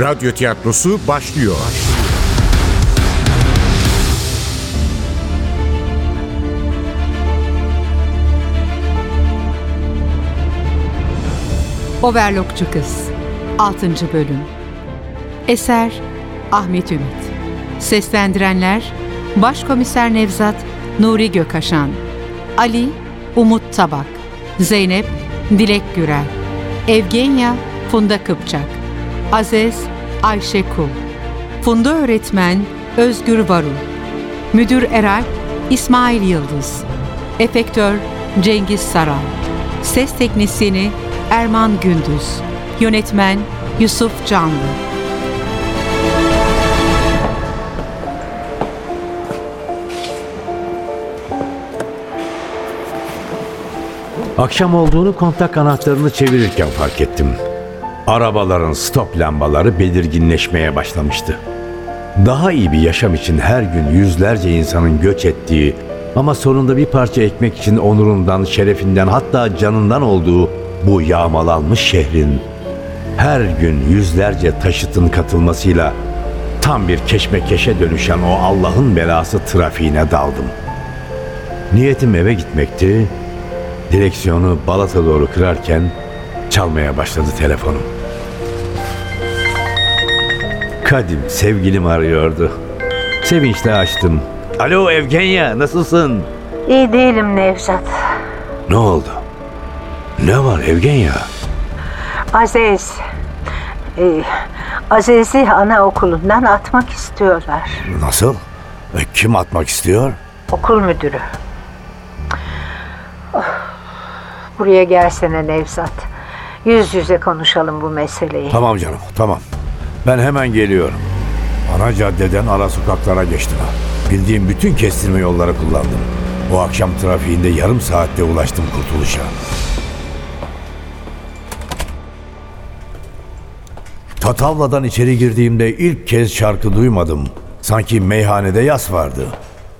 Radyo tiyatrosu başlıyor. Overlockçu Kız 6. Bölüm. Eser Ahmet Ümit. Seslendirenler Başkomiser Nevzat Nuri Gökaşan. Ali Umut Tabak. Zeynep Dilek Gürel. Evgenya Funda Kıpçak Aziz Ayşe Kul Funda Öğretmen Özgür Varul Müdür Eral İsmail Yıldız. Efektör Cengiz Saral Ses Teknisyeni Erman Gündüz. Yönetmen Yusuf Canlı. Akşam olduğunu kontak anahtarını çevirirken fark ettim. Arabaların stop lambaları belirginleşmeye başlamıştı. Daha iyi bir yaşam için her gün yüzlerce insanın göç ettiği ama sonunda bir parça ekmek için onurundan, şerefinden hatta canından olduğu bu yağmalanmış şehrin her gün yüzlerce taşıtın katılmasıyla tam bir keşmekeşe dönüşen o Allah'ın belası trafiğine daldım. Niyetim eve gitmekti. Direksiyonu Balat'a doğru kırarken çalmaya başladı telefonum. Kadim sevgilim arıyordu. Sevinçle açtım. Alo Evgenya nasılsın? İyi değilim Nevzat. Ne oldu? Ne var Evgenya? Aziz. Ee, Aziz'i anaokulundan atmak istiyorlar. Nasıl? E, kim atmak istiyor? Okul müdürü. Oh, Buraya gelsene Nevzat. Yüz yüze konuşalım bu meseleyi. Tamam canım tamam. Ben hemen geliyorum. Ana caddeden ara sokaklara geçtim. Bildiğim bütün kestirme yolları kullandım. Bu akşam trafiğinde yarım saatte ulaştım kurtuluşa. Tatavla'dan içeri girdiğimde ilk kez şarkı duymadım. Sanki meyhanede yas vardı.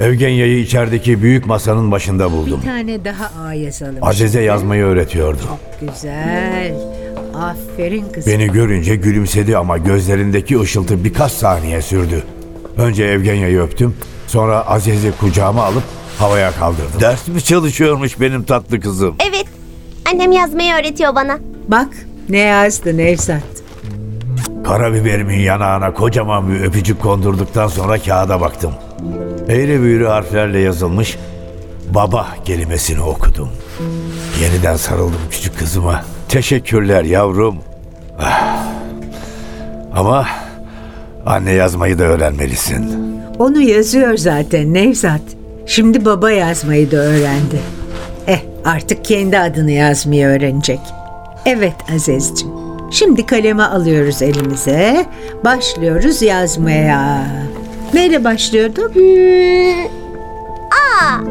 Evgenya'yı içerideki büyük masanın başında buldum. Bir tane daha A yazalım. Azize yazmayı öğretiyordu. Güzel. Aferin kızım. Beni görünce gülümsedi ama gözlerindeki ışıltı birkaç saniye sürdü. Önce Evgenya'yı öptüm, sonra Aziz'i kucağıma alıp havaya kaldırdım. Ders mi çalışıyormuş benim tatlı kızım? Evet. Annem yazmayı öğretiyor bana. Bak ne yazdı Nevzat. Karabiberimin yanağına kocaman bir öpücük kondurduktan sonra kağıda baktım. Eğri büğrü harflerle yazılmış baba kelimesini okudum. Yeniden sarıldım küçük kızıma. Teşekkürler yavrum. Ah. Ama anne yazmayı da öğrenmelisin. Onu yazıyor zaten Nevzat. Şimdi baba yazmayı da öğrendi. Eh artık kendi adını yazmayı öğrenecek. Evet Azizciğim. Şimdi kaleme alıyoruz elimize. Başlıyoruz yazmaya. Neyle başlıyorduk?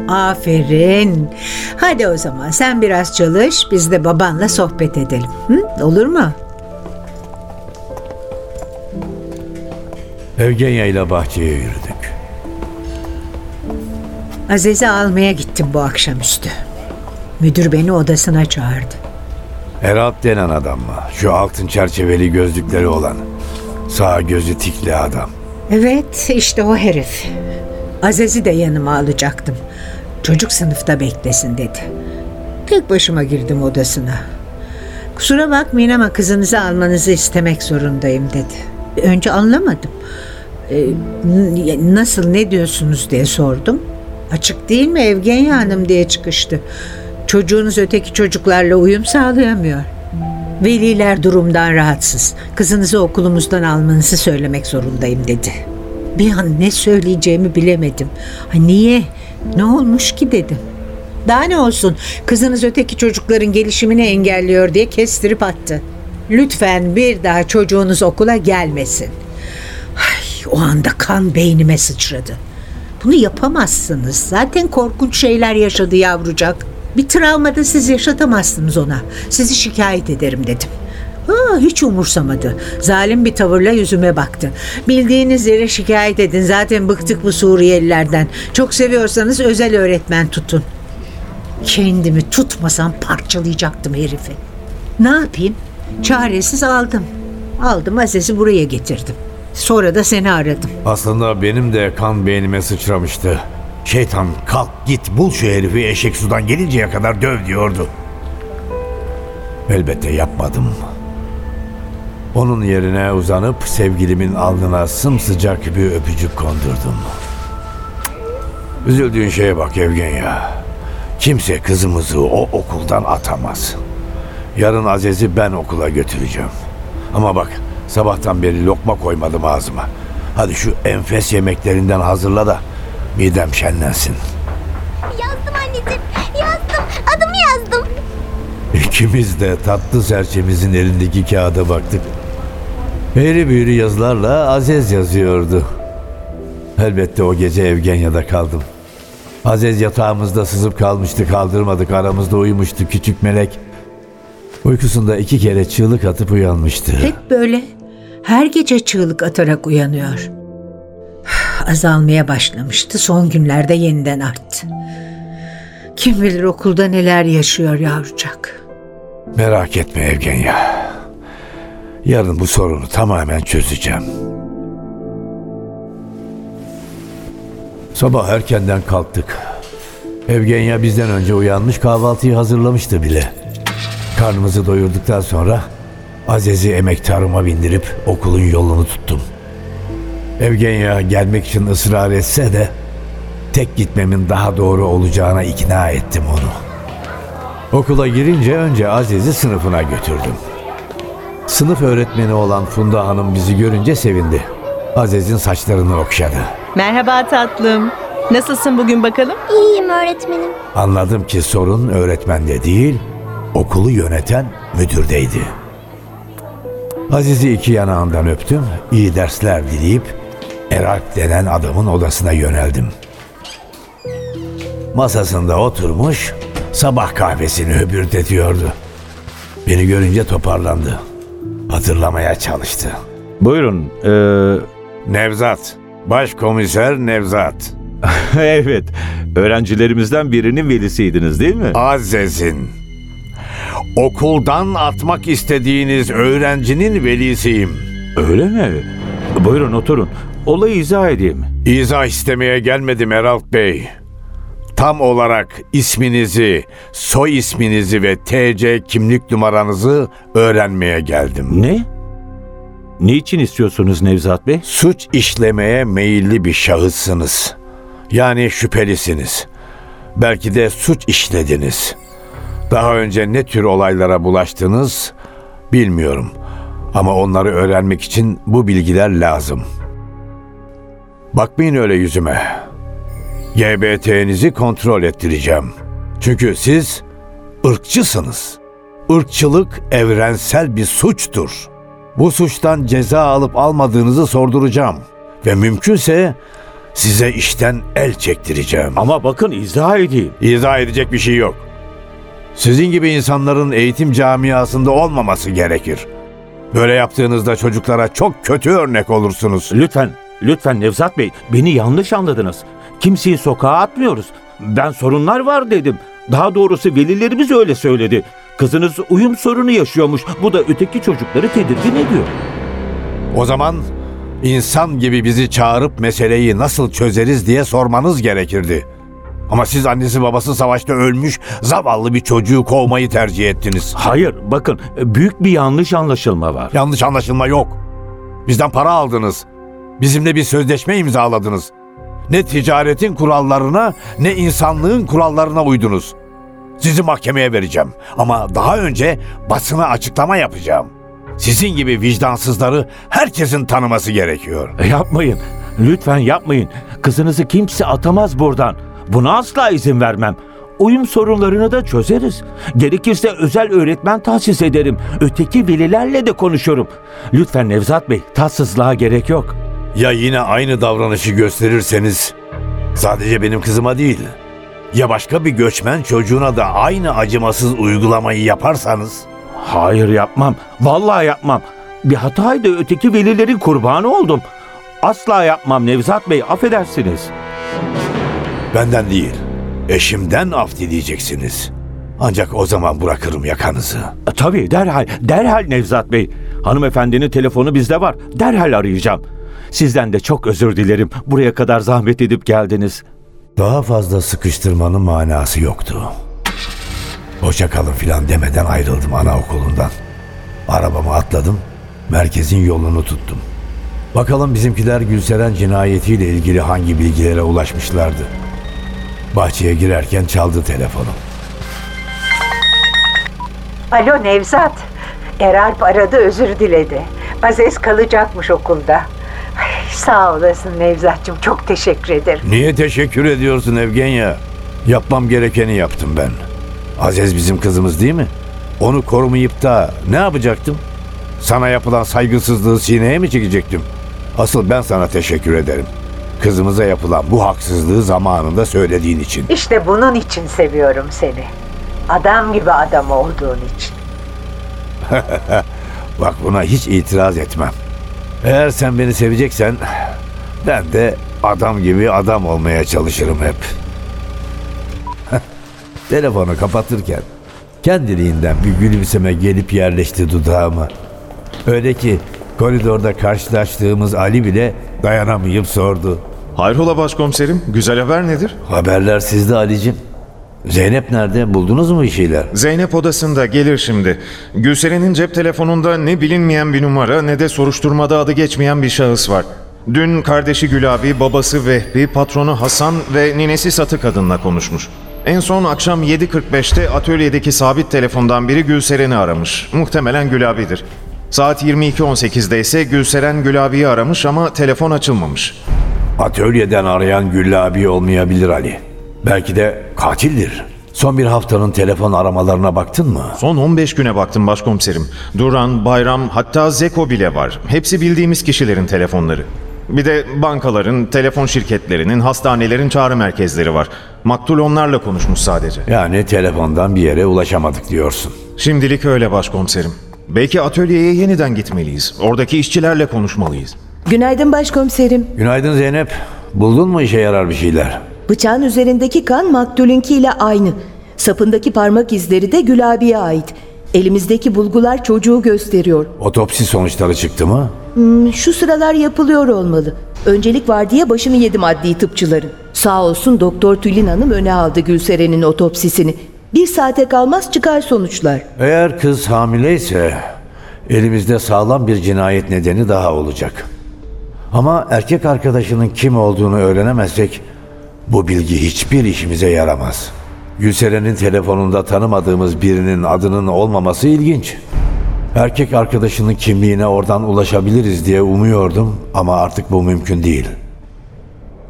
Aferin. Hadi o zaman sen biraz çalış, biz de babanla sohbet edelim. Hı? Olur mu? Evgenya ile bahçeye yürüdük. Aziz'i almaya gittim bu akşamüstü. Müdür beni odasına çağırdı. Erap denen adam mı? Şu altın çerçeveli gözlükleri olan. Sağ gözü tikli adam. Evet, işte o herif. Aziz'i de yanıma alacaktım. Çocuk sınıfta beklesin dedi. Tek başıma girdim odasına. Kusura bakmayın ama kızınızı almanızı istemek zorundayım dedi. Önce anlamadım. N- nasıl ne diyorsunuz diye sordum. Açık değil mi Evgenya Hanım diye çıkıştı. Çocuğunuz öteki çocuklarla uyum sağlayamıyor. Veliler durumdan rahatsız. Kızınızı okulumuzdan almanızı söylemek zorundayım dedi. Bir an ne söyleyeceğimi bilemedim. Ha, niye? Ne olmuş ki dedim. Daha ne olsun kızınız öteki çocukların gelişimini engelliyor diye kestirip attı. Lütfen bir daha çocuğunuz okula gelmesin. Ay, o anda kan beynime sıçradı. Bunu yapamazsınız. Zaten korkunç şeyler yaşadı yavrucak. Bir travma da siz yaşatamazsınız ona. Sizi şikayet ederim dedim. Ha, hiç umursamadı. Zalim bir tavırla yüzüme baktı. Bildiğiniz yere şikayet edin. Zaten bıktık bu Suriyelilerden. Çok seviyorsanız özel öğretmen tutun. Kendimi tutmasam parçalayacaktım herifi. Ne yapayım? Çaresiz aldım. Aldım Aziz'i buraya getirdim. Sonra da seni aradım. Aslında benim de kan beynime sıçramıştı. Şeytan kalk git bul şu herifi eşek sudan gelinceye kadar döv diyordu. Elbette yapmadım. Onun yerine uzanıp sevgilimin alnına sımsıcak bir öpücük kondurdum. Üzüldüğün şeye bak Evgenya. Kimse kızımızı o okuldan atamaz. Yarın Aziz'i ben okula götüreceğim. Ama bak sabahtan beri lokma koymadım ağzıma. Hadi şu enfes yemeklerinden hazırla da midem şenlensin. Yazdım anneciğim. Yazdım. Adımı yazdım. İkimiz de tatlı serçemizin elindeki kağıda baktık. Eğri büğrü yazılarla Aziz yazıyordu. Elbette o gece Evgenya'da kaldım. Aziz yatağımızda sızıp kalmıştı kaldırmadık aramızda uyumuştu küçük melek. Uykusunda iki kere çığlık atıp uyanmıştı. Hep böyle her gece çığlık atarak uyanıyor. Azalmaya başlamıştı. Son günlerde yeniden arttı. Kim bilir okulda neler yaşıyor yavrucak. Merak etme Evgenya. Yarın bu sorunu tamamen çözeceğim. Sabah erkenden kalktık. Evgenya bizden önce uyanmış kahvaltıyı hazırlamıştı bile. Karnımızı doyurduktan sonra Aziz'i emektarıma bindirip okulun yolunu tuttum. Evgenya gelmek için ısrar etse de tek gitmemin daha doğru olacağına ikna ettim onu. Okula girince önce Aziz'i sınıfına götürdüm. Sınıf öğretmeni olan Funda Hanım bizi görünce sevindi. Aziz'in saçlarını okşadı. Merhaba tatlım. Nasılsın bugün bakalım? İyiyim öğretmenim. Anladım ki sorun öğretmende değil, okulu yöneten müdürdeydi. Aziz'i iki yanağından öptüm, iyi dersler dileyip Eralp denen adamın odasına yöneldim. Masasında oturmuş sabah kahvesini höpürdetiyordu. Beni görünce toparlandı. Hatırlamaya çalıştı. Buyurun. eee, Nevzat, başkomiser Nevzat. evet. Öğrencilerimizden birinin velisiydiniz değil mi? Aziz'in. Okuldan atmak istediğiniz öğrencinin velisiyim. Öyle mi? Buyurun oturun. Olayı izah edeyim. İzah istemeye gelmedim Eralt Bey. Tam olarak isminizi, soy isminizi ve TC kimlik numaranızı öğrenmeye geldim. Ne? Niçin istiyorsunuz Nevzat Bey? Suç işlemeye meyilli bir şahıssınız. Yani şüphelisiniz. Belki de suç işlediniz. Daha önce ne tür olaylara bulaştınız bilmiyorum. Ama onları öğrenmek için bu bilgiler lazım. Bakmayın öyle yüzüme. GBT'nizi kontrol ettireceğim. Çünkü siz ırkçısınız. Irkçılık evrensel bir suçtur. Bu suçtan ceza alıp almadığınızı sorduracağım. Ve mümkünse size işten el çektireceğim. Ama bakın izah edeyim. İzah edecek bir şey yok. Sizin gibi insanların eğitim camiasında olmaması gerekir. Böyle yaptığınızda çocuklara çok kötü örnek olursunuz. Lütfen, lütfen Nevzat Bey beni yanlış anladınız. Kimseyi sokağa atmıyoruz. Ben sorunlar var dedim. Daha doğrusu velilerimiz öyle söyledi. Kızınız uyum sorunu yaşıyormuş. Bu da öteki çocukları tedirgin ediyor. O zaman insan gibi bizi çağırıp meseleyi nasıl çözeriz diye sormanız gerekirdi. Ama siz annesi babası savaşta ölmüş zavallı bir çocuğu kovmayı tercih ettiniz. Hayır, bakın büyük bir yanlış anlaşılma var. Yanlış anlaşılma yok. Bizden para aldınız. Bizimle bir sözleşme imzaladınız. Ne ticaretin kurallarına ne insanlığın kurallarına uydunuz. Sizi mahkemeye vereceğim ama daha önce basına açıklama yapacağım. Sizin gibi vicdansızları herkesin tanıması gerekiyor. E, Yapmayın. Lütfen yapmayın. Kızınızı kimse atamaz buradan. Buna asla izin vermem. Uyum sorunlarını da çözeriz. Gerekirse özel öğretmen tahsis ederim. Öteki velilerle de konuşurum. Lütfen Nevzat Bey, tatsızlığa gerek yok. Ya yine aynı davranışı gösterirseniz sadece benim kızıma değil ya başka bir göçmen çocuğuna da aynı acımasız uygulamayı yaparsanız Hayır yapmam. Vallahi yapmam. Bir hataydı öteki velilerin kurbanı oldum. Asla yapmam Nevzat Bey, affedersiniz. benden değil eşimden af dileyeceksiniz. Ancak o zaman bırakırım yakanızı. E, Tabii derhal, derhal Nevzat Bey. Hanımefendinin telefonu bizde var. Derhal arayacağım. Sizden de çok özür dilerim. Buraya kadar zahmet edip geldiniz. Daha fazla sıkıştırmanın manası yoktu. Hoşça kalın filan demeden ayrıldım anaokulundan. Arabamı atladım, merkezin yolunu tuttum. Bakalım bizimkiler Gülseren cinayetiyle ilgili hangi bilgilere ulaşmışlardı. Bahçeye girerken çaldı telefonum. Alo Nevzat. Eralp aradı özür diledi. Aziz kalacakmış okulda. Sağ olasın Nevzat'cığım çok teşekkür ederim. Niye teşekkür ediyorsun Evgenya? Yapmam gerekeni yaptım ben. Aziz bizim kızımız değil mi? Onu korumayıp da ne yapacaktım? Sana yapılan saygısızlığı sineye mi çekecektim? Asıl ben sana teşekkür ederim. Kızımıza yapılan bu haksızlığı zamanında söylediğin için. İşte bunun için seviyorum seni. Adam gibi adam olduğun için. Bak buna hiç itiraz etmem. Eğer sen beni seveceksen ben de adam gibi adam olmaya çalışırım hep. Telefonu kapatırken kendiliğinden bir gülümseme gelip yerleşti dudağıma. Öyle ki koridorda karşılaştığımız Ali bile dayanamayıp sordu. Hayrola başkomiserim? Güzel haber nedir? Haberler sizde Ali'cim. Zeynep nerede? Buldunuz mu bir şeyler? Zeynep odasında gelir şimdi. Gülseren'in cep telefonunda ne bilinmeyen bir numara ne de soruşturmada adı geçmeyen bir şahıs var. Dün kardeşi Gül abi, babası Vehbi, patronu Hasan ve ninesi Satı kadınla konuşmuş. En son akşam 7.45'te atölyedeki sabit telefondan biri Gülseren'i aramış. Muhtemelen Gül abidir. Saat 22.18'de ise Gülseren Gül abiyi aramış ama telefon açılmamış. Atölyeden arayan Güllü abi olmayabilir Ali. Belki de katildir. Son bir haftanın telefon aramalarına baktın mı? Son 15 güne baktım başkomiserim. Duran, Bayram hatta Zeko bile var. Hepsi bildiğimiz kişilerin telefonları. Bir de bankaların, telefon şirketlerinin, hastanelerin çağrı merkezleri var. Maktul onlarla konuşmuş sadece. Yani telefondan bir yere ulaşamadık diyorsun. Şimdilik öyle başkomiserim. Belki atölyeye yeniden gitmeliyiz. Oradaki işçilerle konuşmalıyız. Günaydın başkomiserim. Günaydın Zeynep. Buldun mu işe yarar bir şeyler? Bıçağın üzerindeki kan maktulünkiyle aynı. Sapındaki parmak izleri de Gül abiye ait. Elimizdeki bulgular çocuğu gösteriyor. Otopsi sonuçları çıktı mı? Hmm, şu sıralar yapılıyor olmalı. Öncelik var diye başını yedim adli tıpçıların. Sağ olsun Doktor Tülin Hanım öne aldı Gülseren'in otopsisini. Bir saate kalmaz çıkar sonuçlar. Eğer kız hamileyse elimizde sağlam bir cinayet nedeni daha olacak. Ama erkek arkadaşının kim olduğunu öğrenemezsek bu bilgi hiçbir işimize yaramaz. Gülseren'in telefonunda tanımadığımız birinin adının olmaması ilginç. Erkek arkadaşının kimliğine oradan ulaşabiliriz diye umuyordum ama artık bu mümkün değil.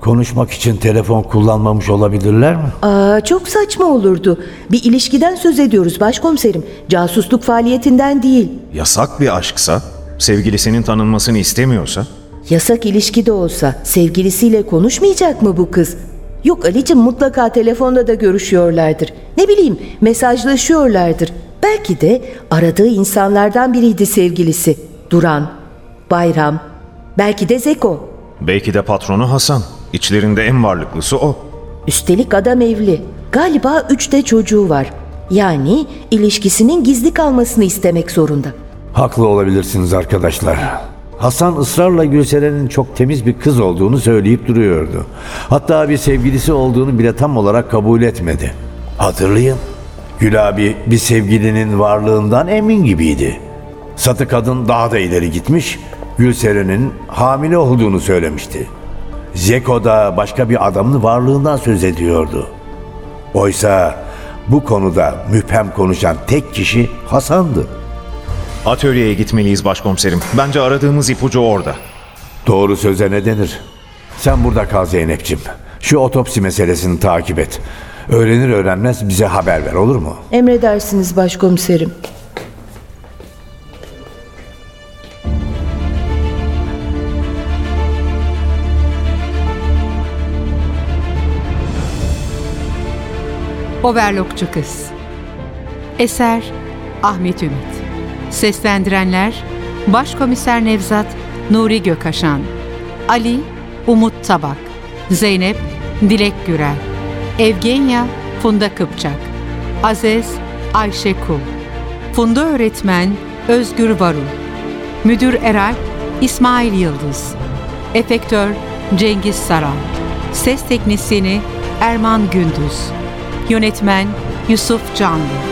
Konuşmak için telefon kullanmamış olabilirler mi? Aa, çok saçma olurdu. Bir ilişkiden söz ediyoruz başkomiserim. Casusluk faaliyetinden değil. Yasak bir aşksa, sevgilisinin tanınmasını istemiyorsa, Yasak ilişki de olsa sevgilisiyle konuşmayacak mı bu kız? Yok Ali'cim mutlaka telefonda da görüşüyorlardır. Ne bileyim mesajlaşıyorlardır. Belki de aradığı insanlardan biriydi sevgilisi. Duran, Bayram, belki de Zeko. belki de patronu Hasan. İçlerinde en varlıklısı o. Üstelik adam evli. Galiba üçte çocuğu var. Yani ilişkisinin gizli kalmasını istemek zorunda. Haklı olabilirsiniz arkadaşlar. Hasan ısrarla Gülseren'in çok temiz bir kız olduğunu söyleyip duruyordu. Hatta bir sevgilisi olduğunu bile tam olarak kabul etmedi. Hatırlayın. Gül abi bir sevgilinin varlığından emin gibiydi. Satı kadın daha da ileri gitmiş, Gülseren'in hamile olduğunu söylemişti. Zeko da başka bir adamın varlığından söz ediyordu. Oysa bu konuda müphem konuşan tek kişi Hasan'dı. Atölyeye gitmeliyiz başkomiserim. Bence aradığımız ipucu orada. Doğru söze ne denir? Sen burada kal Zeynep'ciğim. Şu otopsi meselesini takip et. Öğrenir öğrenmez bize haber ver olur mu? Emredersiniz başkomiserim. Overlockçu Kız Eser Ahmet Ümit Seslendirenler Başkomiser Nevzat Nuri Gökaşan Ali Umut Tabak Zeynep Dilek Gürel Evgenya Funda Kıpçak Aziz Ayşe Kul Funda Öğretmen Özgür Varul Müdür Eral İsmail Yıldız Efektör Cengiz Saran Ses Teknisyeni Erman Gündüz Yönetmen Yusuf Canlı